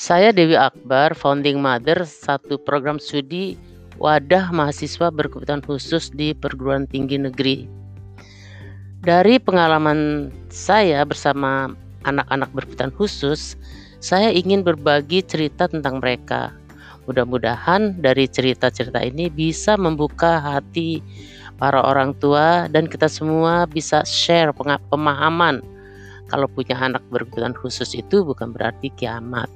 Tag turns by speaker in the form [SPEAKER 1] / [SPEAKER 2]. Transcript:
[SPEAKER 1] Saya Dewi Akbar, founding mother satu program studi wadah mahasiswa berkebutuhan khusus di perguruan tinggi negeri. Dari pengalaman saya bersama anak-anak berkebutuhan khusus, saya ingin berbagi cerita tentang mereka. Mudah-mudahan dari cerita-cerita ini bisa membuka hati para orang tua dan kita semua bisa share pemahaman kalau punya anak berkebutuhan khusus itu bukan berarti kiamat.